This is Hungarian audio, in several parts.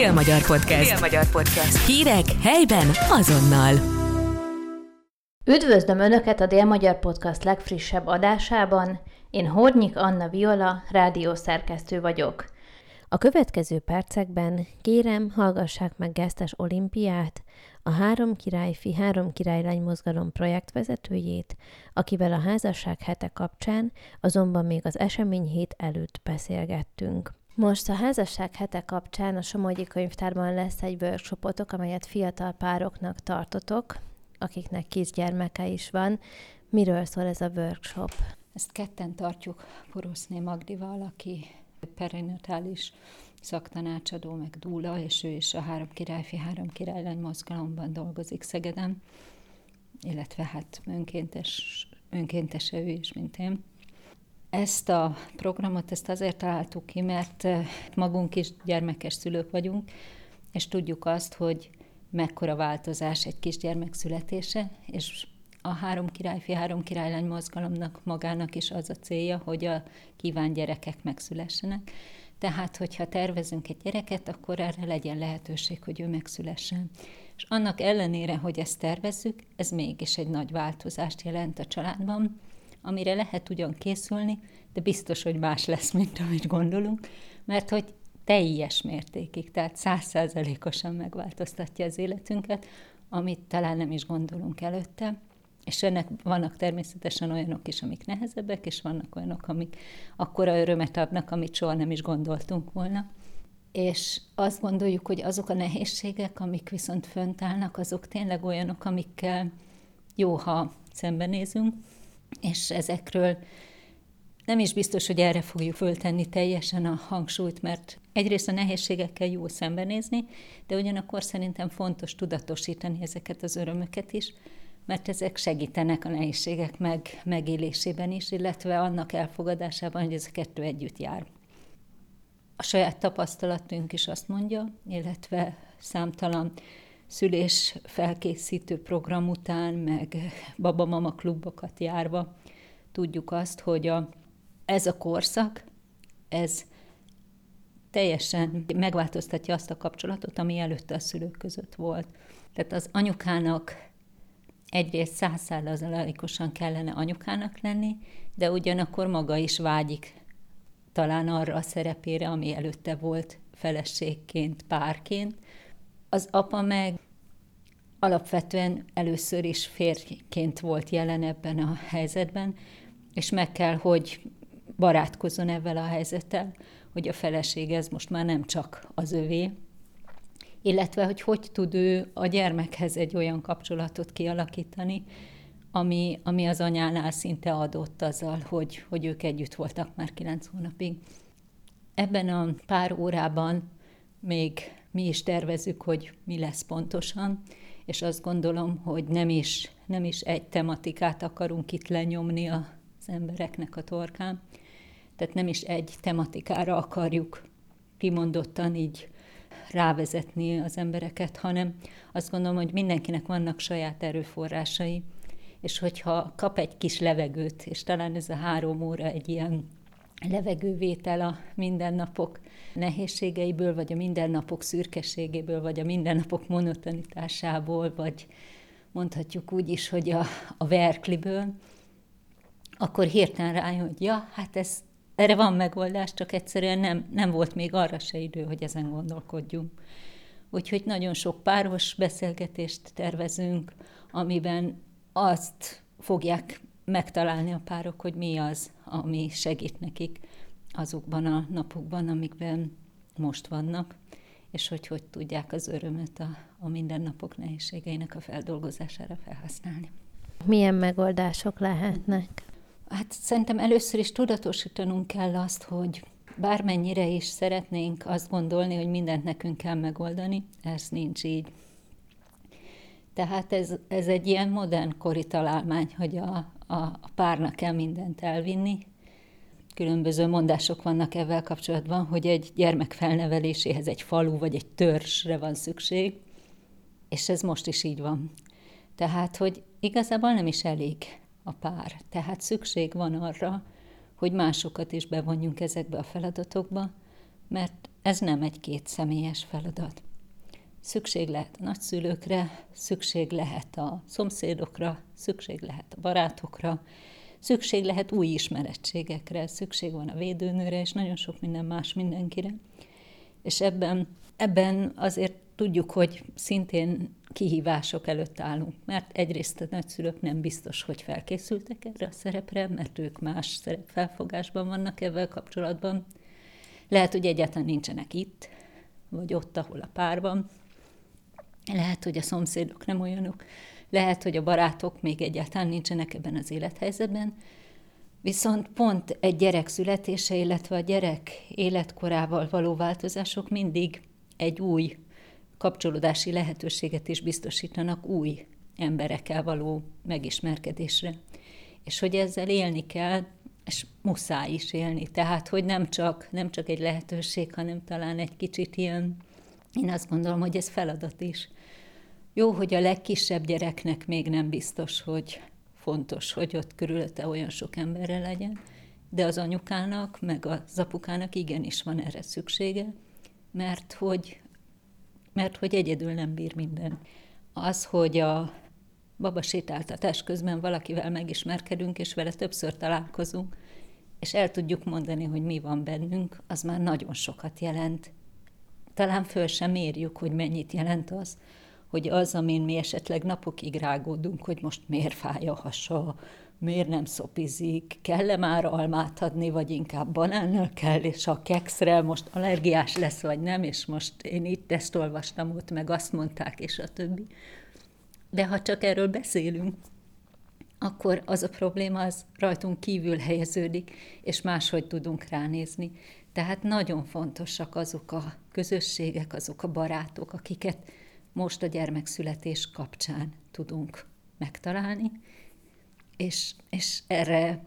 Dél-Magyar Podcast. Dél-Magyar Podcast. Hírek helyben azonnal. Üdvözlöm Önöket a Dél-Magyar Podcast legfrissebb adásában. Én Hornyik Anna Viola, rádiószerkesztő vagyok. A következő percekben kérem, hallgassák meg Gesztes Olimpiát, a Három Királyfi, Három Királylány mozgalom projektvezetőjét, akivel a házasság hete kapcsán azonban még az esemény hét előtt beszélgettünk. Most a házasság hete kapcsán a Somogyi Könyvtárban lesz egy workshopotok, amelyet fiatal pároknak tartotok, akiknek kisgyermeke is van. Miről szól ez a workshop? Ezt ketten tartjuk Poroszné Magdival, aki perinatális szaktanácsadó, meg dúla, és ő is a Három Királyfi, Három Királylány mozgalomban dolgozik Szegeden, illetve hát önkéntes, önkéntese ő is, mint én. Ezt a programot ezt azért találtuk ki, mert eh, magunk is gyermekes szülők vagyunk, és tudjuk azt, hogy mekkora változás egy kisgyermek születése, és a három királyfi, három királylány mozgalomnak magának is az a célja, hogy a kíván gyerekek megszülessenek. Tehát, hogyha tervezünk egy gyereket, akkor erre legyen lehetőség, hogy ő megszülessen. És annak ellenére, hogy ezt tervezzük, ez mégis egy nagy változást jelent a családban, amire lehet ugyan készülni, de biztos, hogy más lesz, mint amit gondolunk, mert hogy teljes mértékig, tehát százszázalékosan megváltoztatja az életünket, amit talán nem is gondolunk előtte. És ennek vannak természetesen olyanok is, amik nehezebbek, és vannak olyanok, amik akkora örömet adnak, amit soha nem is gondoltunk volna. És azt gondoljuk, hogy azok a nehézségek, amik viszont fönt állnak, azok tényleg olyanok, amikkel jó, ha szembenézünk, és ezekről nem is biztos, hogy erre fogjuk föltenni teljesen a hangsúlyt, mert egyrészt a nehézségekkel jó szembenézni, de ugyanakkor szerintem fontos tudatosítani ezeket az örömöket is, mert ezek segítenek a nehézségek meg, megélésében is, illetve annak elfogadásában, hogy ez a kettő együtt jár. A saját tapasztalatunk is azt mondja, illetve számtalan szülés felkészítő program után, meg babamama klubokat járva tudjuk azt, hogy a, ez a korszak, ez teljesen megváltoztatja azt a kapcsolatot, ami előtte a szülők között volt. Tehát az anyukának egyrészt százszázalékosan kellene anyukának lenni, de ugyanakkor maga is vágyik talán arra a szerepére, ami előtte volt feleségként, párként. Az apa meg alapvetően először is férjként volt jelen ebben a helyzetben, és meg kell, hogy barátkozzon ezzel a helyzettel, hogy a feleség ez most már nem csak az övé, illetve hogy hogy tud ő a gyermekhez egy olyan kapcsolatot kialakítani, ami, ami az anyánál szinte adott azzal, hogy, hogy ők együtt voltak már kilenc hónapig. Ebben a pár órában még mi is tervezzük, hogy mi lesz pontosan, és azt gondolom, hogy nem is, nem is egy tematikát akarunk itt lenyomni az embereknek a torkán, tehát nem is egy tematikára akarjuk kimondottan így rávezetni az embereket, hanem azt gondolom, hogy mindenkinek vannak saját erőforrásai, és hogyha kap egy kis levegőt, és talán ez a három óra egy ilyen levegővétel a mindennapok nehézségeiből, vagy a mindennapok szürkeségéből, vagy a mindennapok monotonitásából, vagy mondhatjuk úgy is, hogy a, a verkliből, akkor hirtelen rájön, hogy ja, hát ez erre van megoldás, csak egyszerűen nem, nem volt még arra se idő, hogy ezen gondolkodjunk. Úgyhogy nagyon sok páros beszélgetést tervezünk, amiben azt fogják megtalálni a párok, hogy mi az, ami segít nekik azokban a napokban, amikben most vannak, és hogy hogy tudják az örömet a, a mindennapok nehézségeinek a feldolgozására felhasználni. Milyen megoldások lehetnek? Hát szerintem először is tudatosítanunk kell azt, hogy bármennyire is szeretnénk azt gondolni, hogy mindent nekünk kell megoldani, ez nincs így. Tehát ez, ez egy ilyen modern kori találmány, hogy a, a, párnak kell mindent elvinni. Különböző mondások vannak ezzel kapcsolatban, hogy egy gyermek felneveléséhez egy falu vagy egy törzsre van szükség, és ez most is így van. Tehát, hogy igazából nem is elég a pár. Tehát szükség van arra, hogy másokat is bevonjunk ezekbe a feladatokba, mert ez nem egy két személyes feladat. Szükség lehet a nagyszülőkre, szükség lehet a szomszédokra, szükség lehet a barátokra, szükség lehet új ismerettségekre, szükség van a védőnőre, és nagyon sok minden más mindenkire. És ebben, ebben azért tudjuk, hogy szintén kihívások előtt állunk, mert egyrészt a nagyszülők nem biztos, hogy felkészültek erre a szerepre, mert ők más szerepfelfogásban vannak ebben kapcsolatban. Lehet, hogy egyáltalán nincsenek itt, vagy ott, ahol a párban. Lehet, hogy a szomszédok nem olyanok, lehet, hogy a barátok még egyáltalán nincsenek ebben az élethelyzetben, viszont pont egy gyerek születése, illetve a gyerek életkorával való változások mindig egy új kapcsolódási lehetőséget is biztosítanak új emberekkel való megismerkedésre. És hogy ezzel élni kell, és muszáj is élni. Tehát, hogy nem csak, nem csak egy lehetőség, hanem talán egy kicsit ilyen, én azt gondolom, hogy ez feladat is. Jó, hogy a legkisebb gyereknek még nem biztos, hogy fontos, hogy ott körülötte olyan sok emberre legyen, de az anyukának, meg az apukának igenis van erre szüksége, mert hogy, mert hogy egyedül nem bír minden. Az, hogy a baba sétáltatás közben valakivel megismerkedünk, és vele többször találkozunk, és el tudjuk mondani, hogy mi van bennünk, az már nagyon sokat jelent. Talán föl sem mérjük, hogy mennyit jelent az, hogy az, amin mi esetleg napokig rágódunk, hogy most miért fáj a hasa, miért nem szopizik, kell-e már almát adni, vagy inkább banánnal kell, és a kekszre most allergiás lesz, vagy nem, és most én itt ezt olvastam ott, meg azt mondták, és a többi. De ha csak erről beszélünk, akkor az a probléma az rajtunk kívül helyeződik, és máshogy tudunk ránézni. Tehát nagyon fontosak azok a közösségek, azok a barátok, akiket most a gyermekszületés kapcsán tudunk megtalálni, és, és erre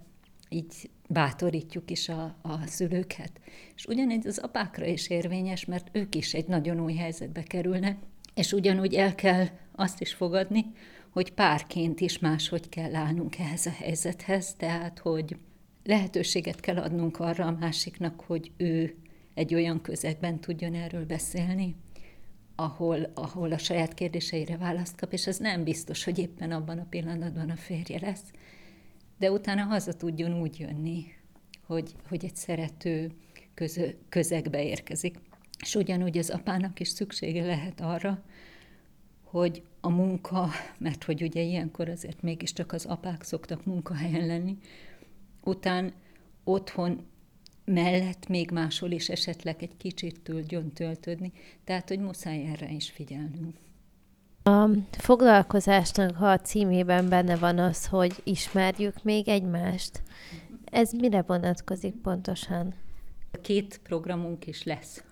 így bátorítjuk is a, a szülőket. És ugyanígy az apákra is érvényes, mert ők is egy nagyon új helyzetbe kerülnek, és ugyanúgy el kell azt is fogadni, hogy párként is máshogy kell állnunk ehhez a helyzethez, tehát hogy lehetőséget kell adnunk arra a másiknak, hogy ő egy olyan közegben tudjon erről beszélni, ahol, ahol a saját kérdéseire választ kap, és az nem biztos, hogy éppen abban a pillanatban a férje lesz, de utána haza tudjon úgy jönni, hogy, hogy egy szerető közö, közegbe érkezik. És ugyanúgy az apának is szüksége lehet arra, hogy a munka, mert hogy ugye ilyenkor azért mégiscsak az apák szoktak munkahelyen lenni, után otthon mellett még máshol is esetleg egy kicsit tudjon töltődni, tehát hogy muszáj erre is figyelnünk. A foglalkozásnak a címében benne van az, hogy ismerjük még egymást. Ez mire vonatkozik pontosan? Két programunk is lesz.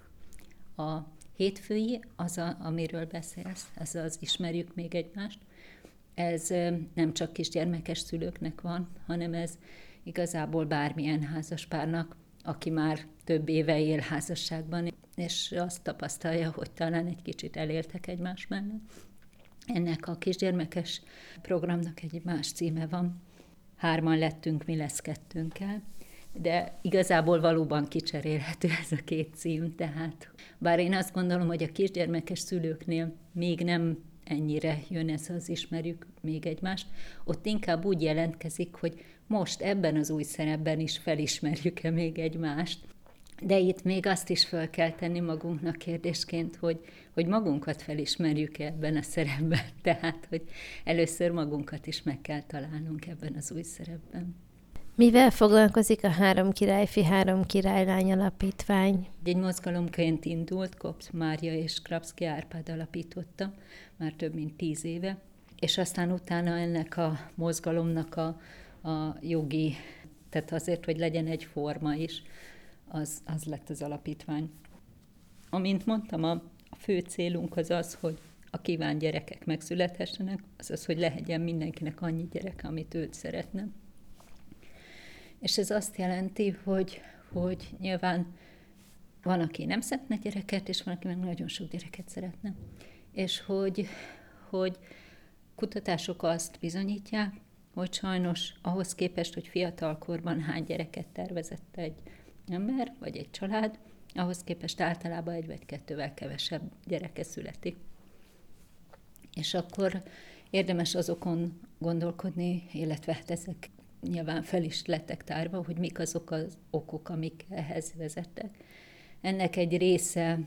A hétfői, az, a, amiről beszélsz, ez az ismerjük még egymást. Ez nem csak kisgyermekes szülőknek van, hanem ez igazából bármilyen házaspárnak aki már több éve él házasságban, és azt tapasztalja, hogy talán egy kicsit eléltek egymás mellett. Ennek a kisgyermekes programnak egy más címe van. Hárman lettünk, mi lesz kettőnkkel. De igazából valóban kicserélhető ez a két cím, tehát bár én azt gondolom, hogy a kisgyermekes szülőknél még nem ennyire jön ez az ismerjük még egymást, ott inkább úgy jelentkezik, hogy most ebben az új szerepben is felismerjük-e még egymást. De itt még azt is fel kell tenni magunknak kérdésként, hogy, hogy magunkat felismerjük -e ebben a szerepben. Tehát, hogy először magunkat is meg kell találnunk ebben az új szerepben. Mivel foglalkozik a Három Királyfi, Három Királylány Alapítvány? Egy mozgalomként indult, Kopsz Mária és Krapszki Árpád alapította már több mint tíz éve, és aztán utána ennek a mozgalomnak a a jogi, tehát azért, hogy legyen egy forma is, az, az lett az alapítvány. Amint mondtam, a, a fő célunk az az, hogy a kíván gyerekek megszülethessenek, az az, hogy legyen mindenkinek annyi gyerek, amit őt szeretne. És ez azt jelenti, hogy, hogy nyilván van, aki nem szeretne gyereket, és van, aki meg nagyon sok gyereket szeretne. És hogy, hogy kutatások azt bizonyítják, hogy sajnos ahhoz képest, hogy fiatalkorban hány gyereket tervezett egy ember, vagy egy család, ahhoz képest általában egy vagy kettővel kevesebb gyereke születik. És akkor érdemes azokon gondolkodni, illetve hát ezek nyilván fel is lettek tárva, hogy mik azok az okok, amik ehhez vezettek. Ennek egy része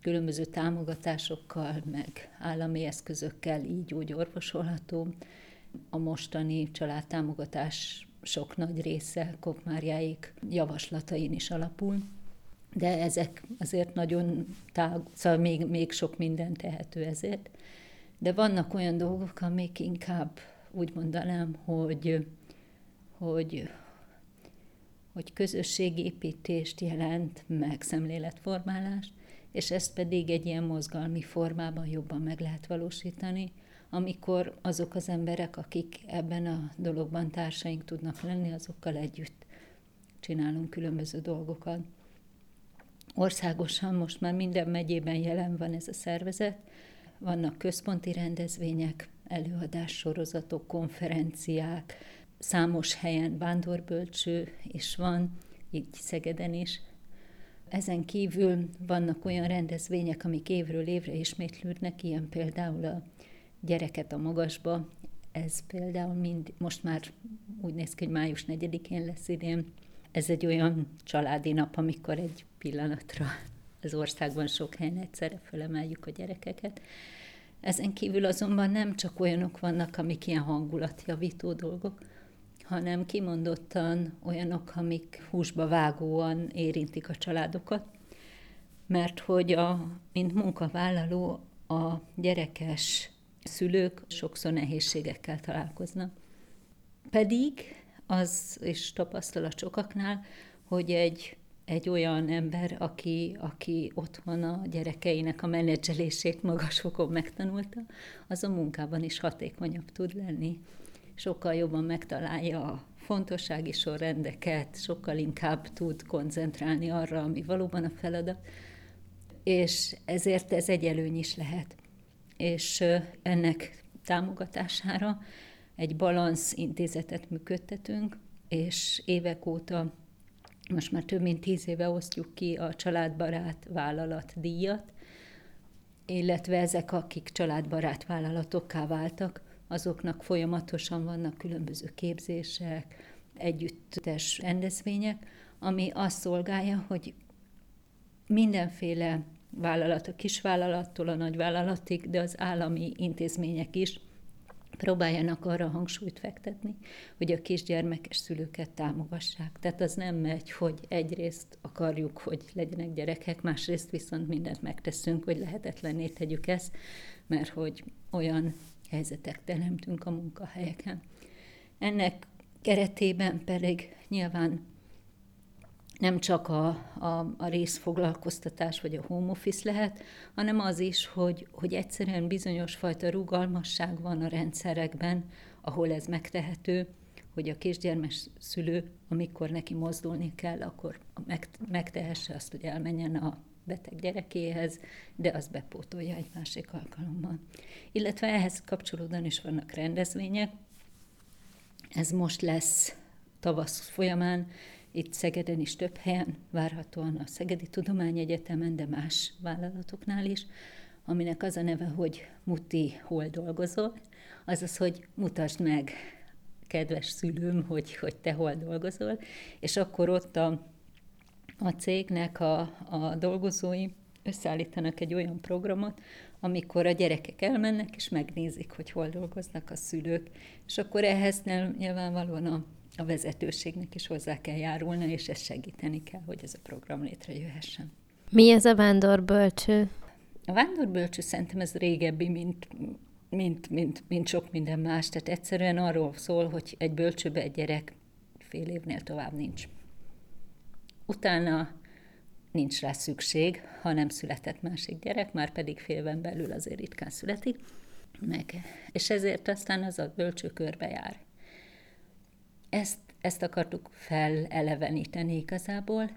különböző támogatásokkal, meg állami eszközökkel így úgy orvosolható. A mostani családtámogatás sok nagy része Kopmárjáik javaslatain is alapul, de ezek azért nagyon tág, szóval még, még sok minden tehető ezért. De vannak olyan dolgok, amik inkább úgy mondanám, hogy, hogy, hogy közösségépítést jelent, meg szemléletformálást, és ezt pedig egy ilyen mozgalmi formában jobban meg lehet valósítani, amikor azok az emberek, akik ebben a dologban társaink tudnak lenni, azokkal együtt csinálunk különböző dolgokat. Országosan most már minden megyében jelen van ez a szervezet, vannak központi rendezvények, előadássorozatok, konferenciák, számos helyen vándorbölcső is van, így Szegeden is. Ezen kívül vannak olyan rendezvények, amik évről évre ismétlődnek, ilyen például a gyereket a magasba, ez például mind, most már úgy néz ki, hogy május 4-én lesz idén. Ez egy olyan családi nap, amikor egy pillanatra az országban sok helyen egyszerre felemeljük a gyerekeket. Ezen kívül azonban nem csak olyanok vannak, amik ilyen hangulatjavító dolgok, hanem kimondottan olyanok, amik húsba vágóan érintik a családokat, mert hogy a, mint munkavállaló a gyerekes szülők sokszor nehézségekkel találkoznak. Pedig az is tapasztalat sokaknál, hogy egy egy olyan ember, aki, aki otthon a gyerekeinek a menedzselését magas fokon megtanulta, az a munkában is hatékonyabb tud lenni. Sokkal jobban megtalálja a fontossági sorrendeket, sokkal inkább tud koncentrálni arra, ami valóban a feladat, és ezért ez egy előny is lehet. És ennek támogatására egy balansz intézetet működtetünk, és évek óta most már több mint tíz éve osztjuk ki a családbarát vállalat díjat, illetve ezek, akik családbarát vállalatokká váltak, azoknak folyamatosan vannak különböző képzések, együttes rendezvények, ami azt szolgálja, hogy mindenféle vállalat, a kisvállalattól a nagyvállalatig, de az állami intézmények is próbáljanak arra hangsúlyt fektetni, hogy a kisgyermekes szülőket támogassák. Tehát az nem megy, hogy egyrészt akarjuk, hogy legyenek gyerekek, másrészt viszont mindent megteszünk, hogy lehetetlenné tegyük ezt, mert hogy olyan helyzetek teremtünk a munkahelyeken. Ennek keretében pedig nyilván nem csak a, a, a részfoglalkoztatás vagy a home office lehet, hanem az is, hogy, hogy egyszerűen bizonyos fajta rugalmasság van a rendszerekben, ahol ez megtehető, hogy a kisgyermes szülő, amikor neki mozdulni kell, akkor meg, megtehesse azt, hogy elmenjen a beteg gyerekéhez, de az bepótolja egy másik alkalommal. Illetve ehhez kapcsolódóan is vannak rendezvények. Ez most lesz tavasz folyamán, itt Szegeden is több helyen, várhatóan a Szegedi Tudományegyetemen, de más vállalatoknál is, aminek az a neve, hogy Muti, hol dolgozol, azaz, hogy mutasd meg, kedves szülőm, hogy, hogy te hol dolgozol, és akkor ott a, a cégnek a, a dolgozói összeállítanak egy olyan programot, amikor a gyerekek elmennek, és megnézik, hogy hol dolgoznak a szülők. És akkor ehhez nyilvánvalóan a a vezetőségnek is hozzá kell járulni, és ezt segíteni kell, hogy ez a program létrejöhessen. Mi ez a vándorbölcső? A vándorbölcső szerintem ez régebbi, mint, mint, mint, mint sok minden más. Tehát egyszerűen arról szól, hogy egy bölcsőbe egy gyerek fél évnél tovább nincs. Utána nincs rá szükség, ha nem született másik gyerek, már pedig félben belül azért ritkán születik meg. És ezért aztán az a bölcső körbe jár. Ezt, ezt akartuk feleleveníteni igazából,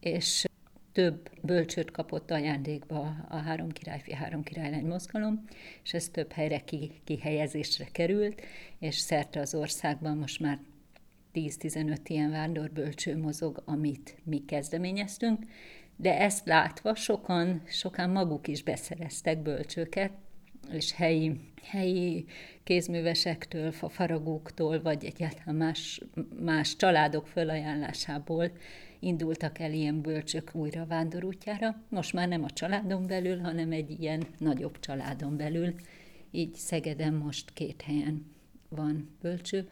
és több bölcsőt kapott ajándékba a Három Királyfi, Három Királylány mozgalom, és ez több helyre ki, kihelyezésre került, és szerte az országban most már 10-15 ilyen vándorbölcső mozog, amit mi kezdeményeztünk, De ezt látva sokan, sokan maguk is beszereztek bölcsőket, és helyi, helyi kézművesektől, faragóktól, vagy egyáltalán más, más családok felajánlásából indultak el ilyen bölcsök újra vándorútjára. Most már nem a családon belül, hanem egy ilyen nagyobb családon belül. Így Szegeden most két helyen van bölcső.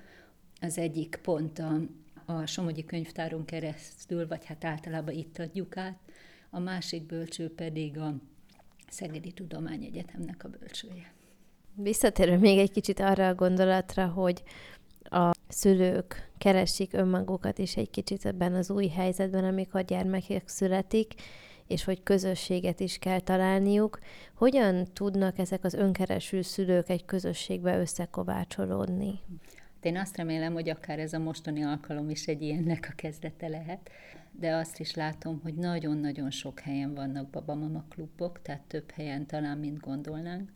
Az egyik pont a, a Somogyi Könyvtáron keresztül, vagy hát általában itt adjuk át, a másik bölcső pedig a Szegedi Tudományegyetemnek a bölcsője. Visszatérve még egy kicsit arra a gondolatra, hogy a szülők keresik önmagukat is egy kicsit ebben az új helyzetben, amikor gyermekek születik, és hogy közösséget is kell találniuk. Hogyan tudnak ezek az önkereső szülők egy közösségbe összekovácsolódni? Én azt remélem, hogy akár ez a mostani alkalom is egy ilyennek a kezdete lehet, de azt is látom, hogy nagyon-nagyon sok helyen vannak babamama klubok, tehát több helyen talán, mint gondolnánk,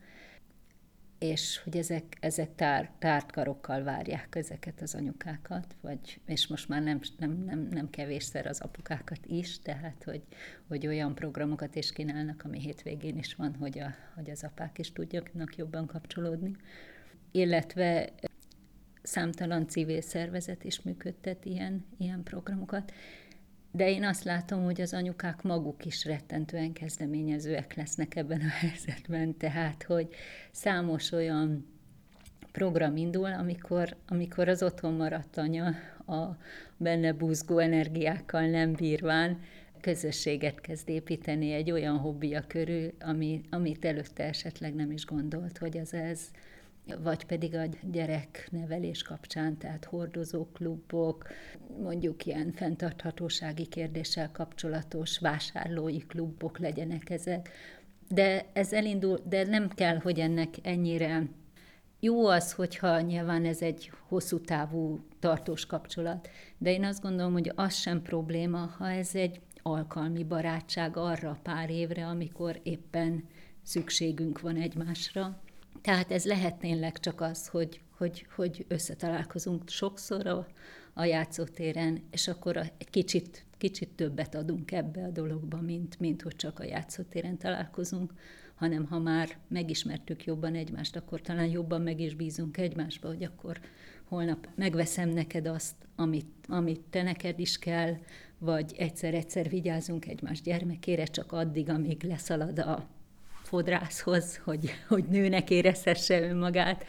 és hogy ezek, ezek tár, tárt karokkal várják ezeket az anyukákat, vagy, és most már nem, nem, nem, nem kevésszer az apukákat is, tehát hogy, hogy olyan programokat is kínálnak, ami hétvégén is van, hogy, a, hogy az apák is tudjanak jobban kapcsolódni. Illetve számtalan civil szervezet is működtet ilyen, ilyen programokat, de én azt látom, hogy az anyukák maguk is rettentően kezdeményezőek lesznek ebben a helyzetben, tehát, hogy számos olyan program indul, amikor, amikor az otthon maradt anya a benne buzgó energiákkal nem bírván közösséget kezd építeni egy olyan hobbija körül, ami, amit előtte esetleg nem is gondolt, hogy az ez vagy pedig a gyereknevelés kapcsán, tehát hordozóklubok, mondjuk ilyen fenntarthatósági kérdéssel kapcsolatos vásárlói klubok legyenek ezek. De ez elindul, de nem kell, hogy ennek ennyire jó az, hogyha nyilván ez egy hosszú távú tartós kapcsolat, de én azt gondolom, hogy az sem probléma, ha ez egy alkalmi barátság arra pár évre, amikor éppen szükségünk van egymásra, tehát ez lehet tényleg csak az, hogy, hogy, hogy összetalálkozunk sokszor a, a játszótéren, és akkor egy kicsit, kicsit többet adunk ebbe a dologba, mint, mint hogy csak a játszótéren találkozunk, hanem ha már megismertük jobban egymást, akkor talán jobban meg is bízunk egymásba, hogy akkor holnap megveszem neked azt, amit, amit te neked is kell, vagy egyszer-egyszer vigyázunk egymás gyermekére, csak addig, amíg leszalad a fodrászhoz, hogy, hogy nőnek érezhesse önmagát.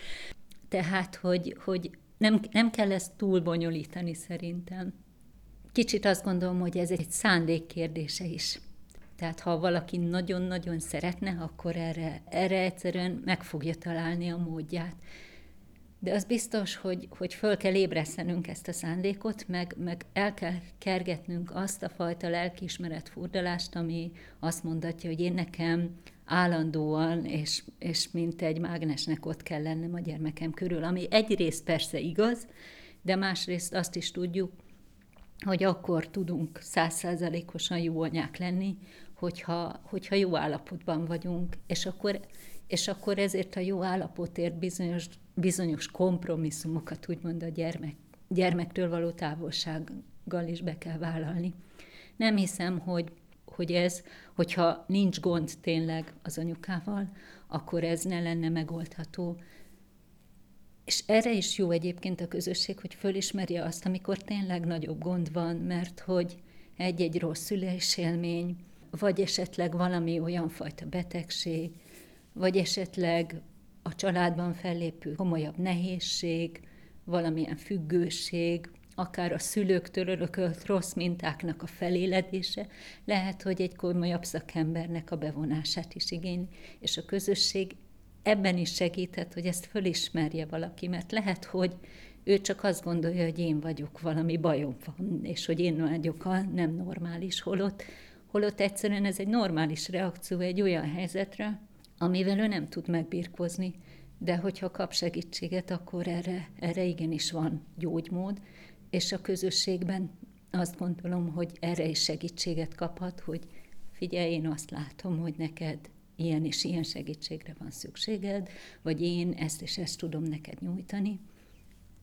Tehát, hogy, hogy nem, nem kell ezt túl bonyolítani szerintem. Kicsit azt gondolom, hogy ez egy szándék kérdése is. Tehát ha valaki nagyon-nagyon szeretne, akkor erre, erre egyszerűen meg fogja találni a módját. De az biztos, hogy, hogy föl kell ébresztenünk ezt a szándékot, meg, meg el kell kergetnünk azt a fajta lelkiismeret furdalást, ami azt mondatja, hogy én nekem állandóan, és, és mint egy mágnesnek ott kell lennem a gyermekem körül, ami egyrészt persze igaz, de másrészt azt is tudjuk, hogy akkor tudunk százszázalékosan jó anyák lenni, hogyha, hogyha jó állapotban vagyunk, és akkor, és akkor ezért a jó állapotért bizonyos, bizonyos kompromisszumokat, úgymond a gyermek, gyermektől való távolsággal is be kell vállalni. Nem hiszem, hogy hogy ez, hogyha nincs gond tényleg az anyukával, akkor ez ne lenne megoldható. És erre is jó egyébként a közösség, hogy fölismerje azt, amikor tényleg nagyobb gond van, mert hogy egy-egy rossz szülésélmény, vagy esetleg valami olyan fajta betegség, vagy esetleg a családban fellépő komolyabb nehézség, valamilyen függőség, akár a szülőktől örökölt rossz mintáknak a feléledése, lehet, hogy egy komolyabb szakembernek a bevonását is igényli, és a közösség ebben is segíthet, hogy ezt fölismerje valaki, mert lehet, hogy ő csak azt gondolja, hogy én vagyok, valami bajom van, és hogy én vagyok a nem normális, holott, holott egyszerűen ez egy normális reakció egy olyan helyzetre, amivel ő nem tud megbírkozni, de hogyha kap segítséget, akkor erre, erre igenis van gyógymód, és a közösségben azt gondolom, hogy erre is segítséget kaphat, hogy figyelj, én azt látom, hogy neked ilyen és ilyen segítségre van szükséged, vagy én ezt és ezt tudom neked nyújtani,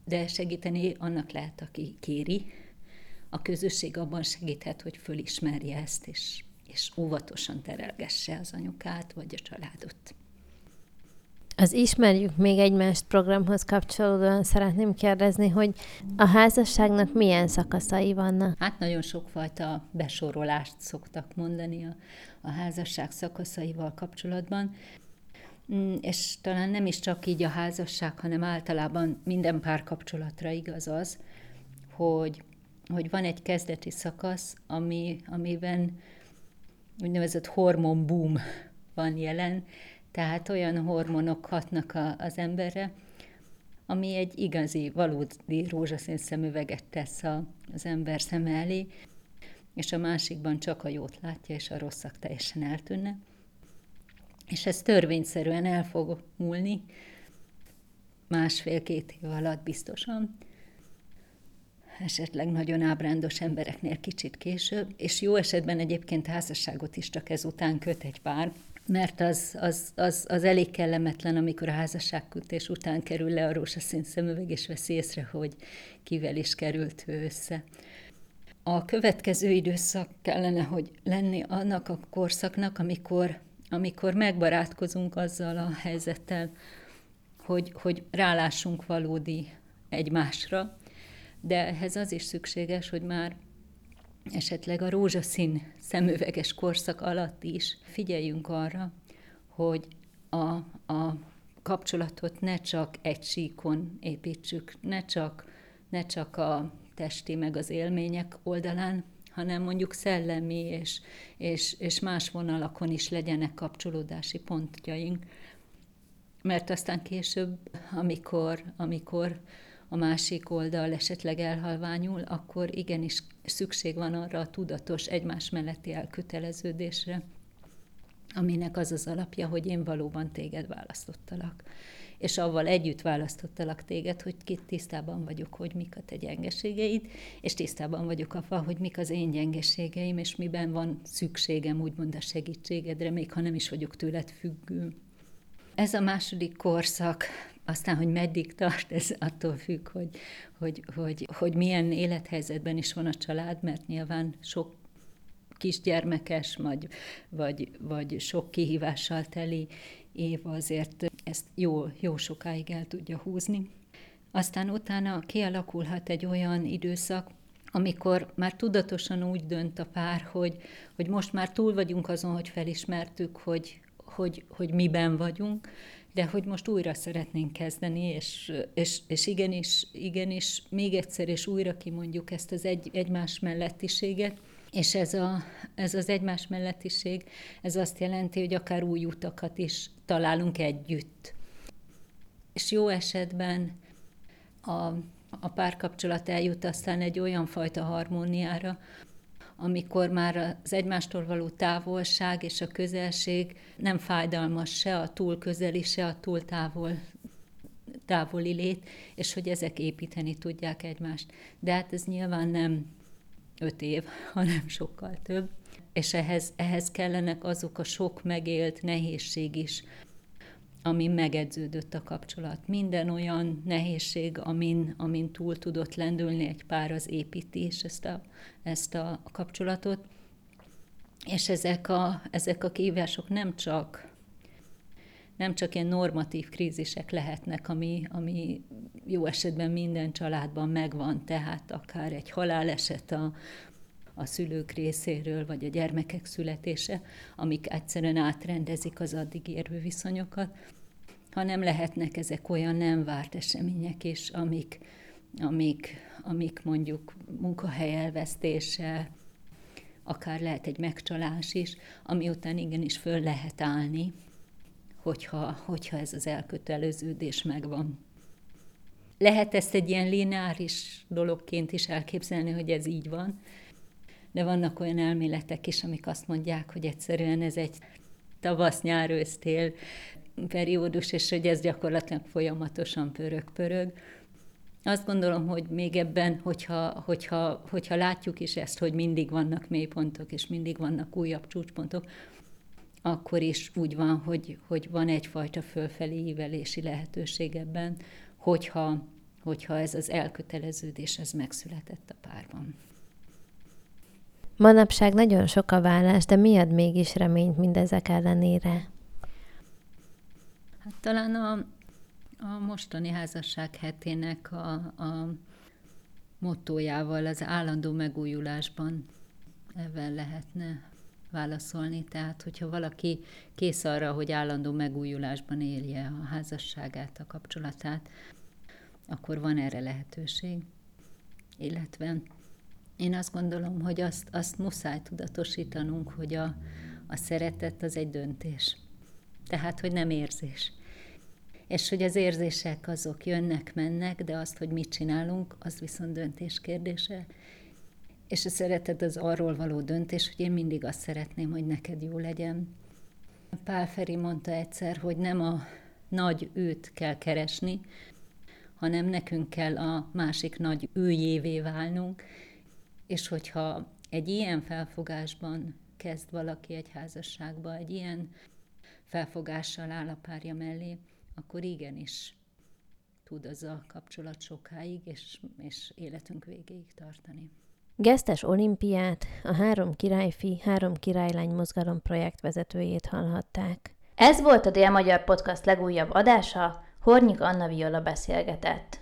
de segíteni annak lehet, aki kéri. A közösség abban segíthet, hogy fölismerje ezt, és, és óvatosan terelgesse az anyukát vagy a családot. Az Ismerjük még egymást programhoz kapcsolódóan szeretném kérdezni, hogy a házasságnak milyen szakaszai vannak? Hát nagyon sokfajta besorolást szoktak mondani a, a házasság szakaszaival kapcsolatban, mm, és talán nem is csak így a házasság, hanem általában minden párkapcsolatra igaz az, hogy, hogy van egy kezdeti szakasz, ami, amiben úgynevezett hormon boom van jelen, tehát olyan hormonok hatnak a, az emberre, ami egy igazi, valódi rózsaszín szemüveget tesz a, az ember szeme elé, és a másikban csak a jót látja, és a rosszak teljesen eltűnne. És ez törvényszerűen el fog múlni, másfél-két év alatt biztosan, esetleg nagyon ábrándos embereknél kicsit később, és jó esetben egyébként házasságot is csak ezután köt egy pár, mert az, az, az, az elég kellemetlen, amikor a házasságkötés után kerül le a rózsaszín szemüveg, és veszi észre, hogy kivel is került ő össze. A következő időszak kellene, hogy lenni annak a korszaknak, amikor, amikor megbarátkozunk azzal a helyzettel, hogy, hogy rálássunk valódi egymásra, de ehhez az is szükséges, hogy már esetleg a rózsaszín szemüveges korszak alatt is figyeljünk arra, hogy a, a kapcsolatot ne csak egy síkon építsük, ne csak, ne csak a testi meg az élmények oldalán, hanem mondjuk szellemi és, és, és más vonalakon is legyenek kapcsolódási pontjaink. Mert aztán később, amikor, amikor a másik oldal esetleg elhalványul, akkor igenis szükség van arra a tudatos egymás melletti elköteleződésre, aminek az az alapja, hogy én valóban téged választottalak. És avval együtt választottalak téged, hogy ki tisztában vagyok, hogy mik a te gyengeségeid, és tisztában vagyok avval, hogy mik az én gyengeségeim, és miben van szükségem úgymond a segítségedre, még ha nem is vagyok tőled függő. Ez a második korszak aztán, hogy meddig tart, ez attól függ, hogy, hogy, hogy, hogy milyen élethelyzetben is van a család, mert nyilván sok kisgyermekes, vagy, vagy, vagy sok kihívással teli év azért ezt jó, jó sokáig el tudja húzni. Aztán utána kialakulhat egy olyan időszak, amikor már tudatosan úgy dönt a pár, hogy, hogy most már túl vagyunk azon, hogy felismertük, hogy, hogy, hogy miben vagyunk, de hogy most újra szeretnénk kezdeni, és, és, és igenis, igenis még egyszer és újra kimondjuk ezt az egy, egymás mellettiséget, és ez, a, ez az egymás mellettiség, ez azt jelenti, hogy akár új utakat is találunk együtt. És jó esetben a, a párkapcsolat eljut aztán egy olyan fajta harmóniára, amikor már az egymástól való távolság és a közelség nem fájdalmas se a túl közeli, se a túl távol távoli lét, és hogy ezek építeni tudják egymást. De hát ez nyilván nem öt év, hanem sokkal több. És ehhez, ehhez kellenek azok a sok megélt nehézség is, ami megedződött a kapcsolat. Minden olyan nehézség, amin, amin túl tudott lendülni egy pár, az építés ezt a, ezt a kapcsolatot. És ezek a, ezek a kihívások nem csak nem csak ilyen normatív krízisek lehetnek, ami, ami jó esetben minden családban megvan, tehát akár egy haláleset a, a szülők részéről, vagy a gyermekek születése, amik egyszerűen átrendezik az addig érvő viszonyokat, hanem lehetnek ezek olyan nem várt események is, amik, amik, amik mondjuk munkahely elvesztése, akár lehet egy megcsalás is, ami után igenis föl lehet állni, hogyha, hogyha ez az elköteleződés megvan. Lehet ezt egy ilyen lineáris dologként is elképzelni, hogy ez így van, de vannak olyan elméletek is, amik azt mondják, hogy egyszerűen ez egy tavasz, nyár, ősztél periódus, és hogy ez gyakorlatilag folyamatosan pörög-pörög. Azt gondolom, hogy még ebben, hogyha, hogyha, hogyha látjuk is ezt, hogy mindig vannak mélypontok, és mindig vannak újabb csúcspontok, akkor is úgy van, hogy, hogy van egyfajta fölfelé ívelési lehetőség ebben, hogyha, hogyha ez az elköteleződés ez megszületett a párban. Manapság nagyon sok a vállás, de mi ad mégis reményt mindezek ellenére? Hát talán a, a mostani házasság hetének a, a mottójával az állandó megújulásban ebben lehetne válaszolni. Tehát, hogyha valaki kész arra, hogy állandó megújulásban élje a házasságát, a kapcsolatát, akkor van erre lehetőség. Illetve én azt gondolom, hogy azt, azt muszáj tudatosítanunk, hogy a, a szeretet az egy döntés. Tehát, hogy nem érzés. És hogy az érzések azok jönnek, mennek, de azt, hogy mit csinálunk, az viszont döntés kérdése. És a szeretet az arról való döntés, hogy én mindig azt szeretném, hogy neked jó legyen. Pál Feri mondta egyszer, hogy nem a nagy őt kell keresni, hanem nekünk kell a másik nagy őjévé válnunk, és hogyha egy ilyen felfogásban kezd valaki egy házasságba, egy ilyen felfogással áll a párja mellé, akkor igenis tud az a kapcsolat sokáig, és, és életünk végéig tartani. Gesztes Olimpiát, a Három Királyfi, Három Királylány mozgalom projektvezetőjét hallhatták. Ez volt a Dél-Magyar Podcast legújabb adása, Hornyik Anna Viola beszélgetett.